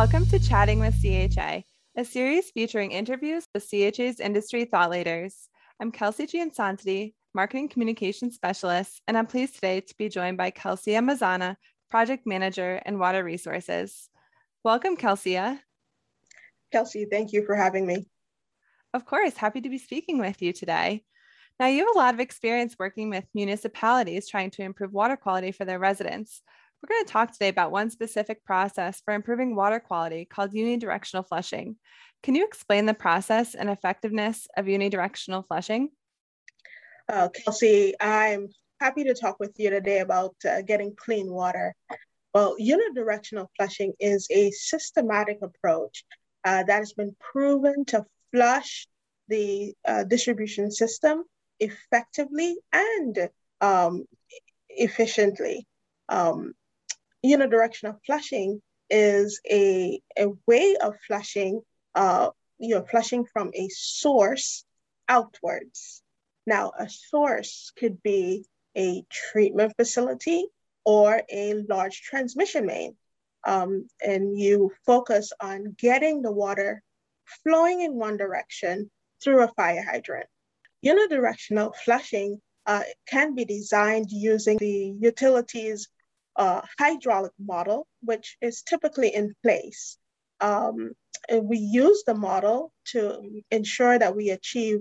Welcome to Chatting with CHA, a series featuring interviews with CHA's industry thought leaders. I'm Kelsey Giansanti, Marketing Communications Specialist, and I'm pleased today to be joined by Kelsia Mazzana, Project Manager and Water Resources. Welcome, Kelsia. Kelsey, thank you for having me. Of course, happy to be speaking with you today. Now, you have a lot of experience working with municipalities trying to improve water quality for their residents. We're going to talk today about one specific process for improving water quality called unidirectional flushing. Can you explain the process and effectiveness of unidirectional flushing? Uh, Kelsey, I'm happy to talk with you today about uh, getting clean water. Well, unidirectional flushing is a systematic approach uh, that has been proven to flush the uh, distribution system effectively and um, efficiently. Um, unidirectional flushing is a, a way of flushing, uh, you're flushing from a source outwards. Now, a source could be a treatment facility or a large transmission main. Um, and you focus on getting the water flowing in one direction through a fire hydrant. Unidirectional flushing uh, can be designed using the utilities uh, hydraulic model, which is typically in place. Um, we use the model to ensure that we achieve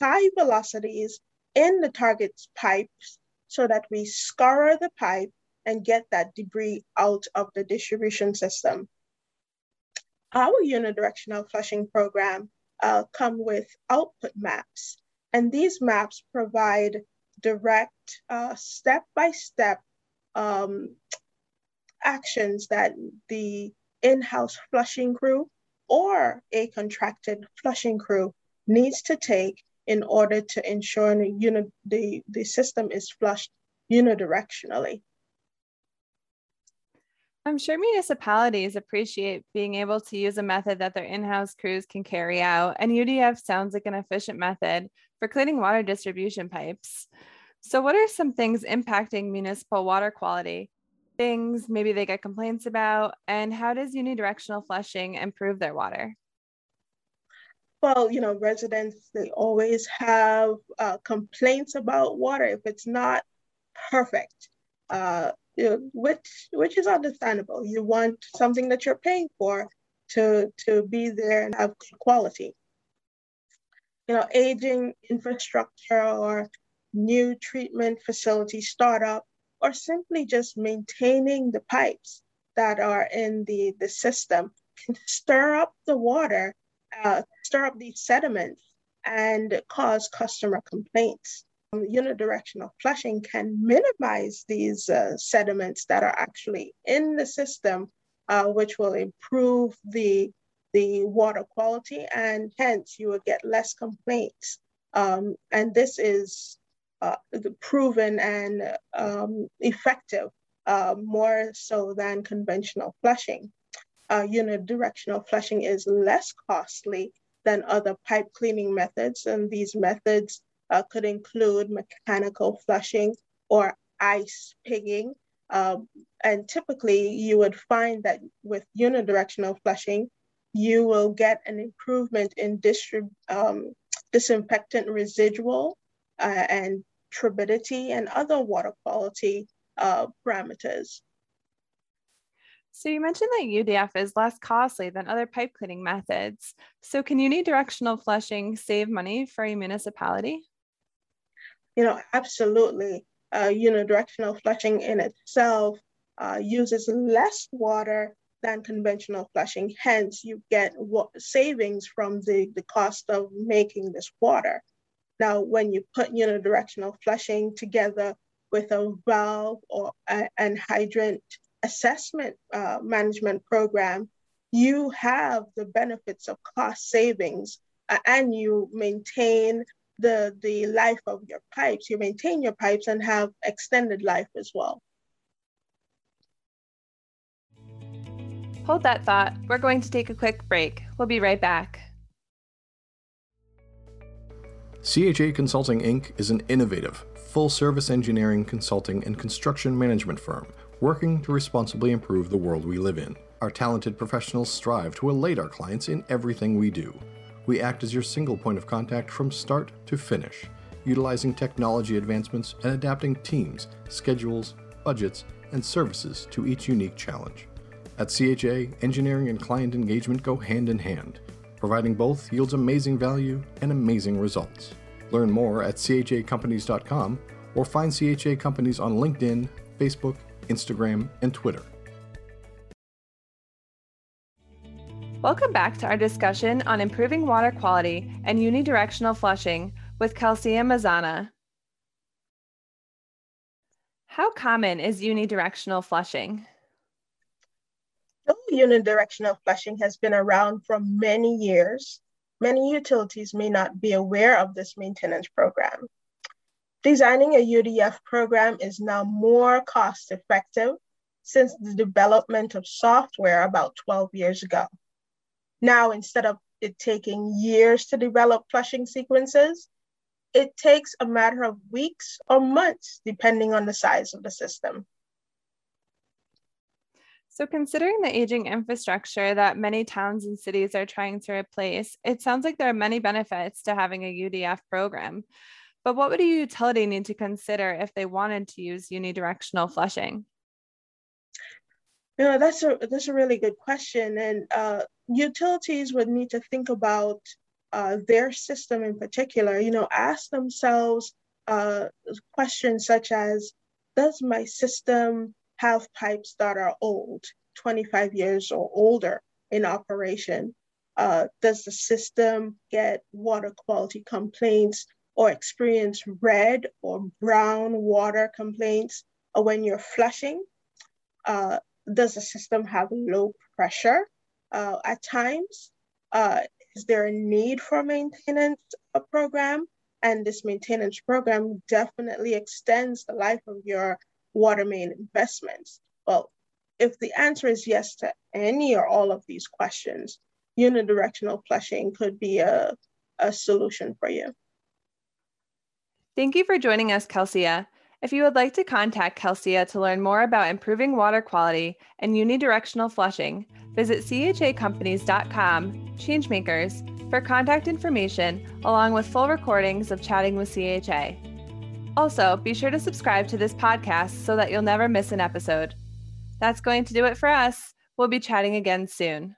high velocities in the target's pipes so that we scour the pipe and get that debris out of the distribution system. Our unidirectional flushing program uh, come with output maps and these maps provide direct uh, step-by-step um, actions that the in-house flushing crew or a contracted flushing crew needs to take in order to ensure the, the, the system is flushed unidirectionally. I'm sure municipalities appreciate being able to use a method that their in house crews can carry out, and UDF sounds like an efficient method for cleaning water distribution pipes. So, what are some things impacting municipal water quality? Things maybe they get complaints about, and how does unidirectional flushing improve their water? Well, you know, residents, they always have uh, complaints about water if it's not perfect. Uh, you know, which which is understandable. You want something that you're paying for to to be there and have good quality. You know, aging infrastructure or new treatment facility startup, or simply just maintaining the pipes that are in the, the system can stir up the water, uh, stir up these sediments and cause customer complaints unidirectional flushing can minimize these uh, sediments that are actually in the system, uh, which will improve the, the water quality and hence you will get less complaints. Um, and this is uh, proven and um, effective uh, more so than conventional flushing. Uh, unidirectional flushing is less costly than other pipe cleaning methods, and these methods uh, could include mechanical flushing or ice pigging. Um, and typically you would find that with unidirectional flushing, you will get an improvement in distrib- um, disinfectant residual uh, and turbidity and other water quality uh, parameters. So you mentioned that UDF is less costly than other pipe cleaning methods. So can unidirectional flushing save money for a municipality? You know, absolutely. Uh, unidirectional flushing in itself uh, uses less water than conventional flushing. Hence, you get savings from the, the cost of making this water. Now, when you put unidirectional flushing together with a valve or a, an hydrant assessment uh, management program, you have the benefits of cost savings uh, and you maintain the, the life of your pipes. You maintain your pipes and have extended life as well. Hold that thought. We're going to take a quick break. We'll be right back. CHA Consulting Inc. is an innovative, full service engineering, consulting, and construction management firm working to responsibly improve the world we live in. Our talented professionals strive to elate our clients in everything we do. We act as your single point of contact from start to finish, utilizing technology advancements and adapting teams, schedules, budgets, and services to each unique challenge. At CHA, engineering and client engagement go hand in hand. Providing both yields amazing value and amazing results. Learn more at chacompanies.com or find CHA Companies on LinkedIn, Facebook, Instagram, and Twitter. Welcome back to our discussion on improving water quality and unidirectional flushing with Calcia Mazzana. How common is unidirectional flushing? Unidirectional flushing has been around for many years. Many utilities may not be aware of this maintenance program. Designing a UDF program is now more cost effective since the development of software about 12 years ago. Now, instead of it taking years to develop flushing sequences, it takes a matter of weeks or months, depending on the size of the system. So, considering the aging infrastructure that many towns and cities are trying to replace, it sounds like there are many benefits to having a UDF program. But what would a utility need to consider if they wanted to use unidirectional flushing? Know, that's a that's a really good question, and uh, utilities would need to think about uh, their system in particular. You know, ask themselves uh, questions such as, "Does my system have pipes that are old, 25 years or older in operation? Uh, does the system get water quality complaints or experience red or brown water complaints when you're flushing? Uh, does the system have low pressure uh, at times? Uh, is there a need for maintenance program? And this maintenance program definitely extends the life of your water main investments. Well, if the answer is yes to any or all of these questions, unidirectional flushing could be a, a solution for you. Thank you for joining us, Calcia. If you would like to contact Calcia to learn more about improving water quality and unidirectional flushing, visit chacompanies.com, changemakers, for contact information along with full recordings of chatting with CHA. Also, be sure to subscribe to this podcast so that you'll never miss an episode. That's going to do it for us. We'll be chatting again soon.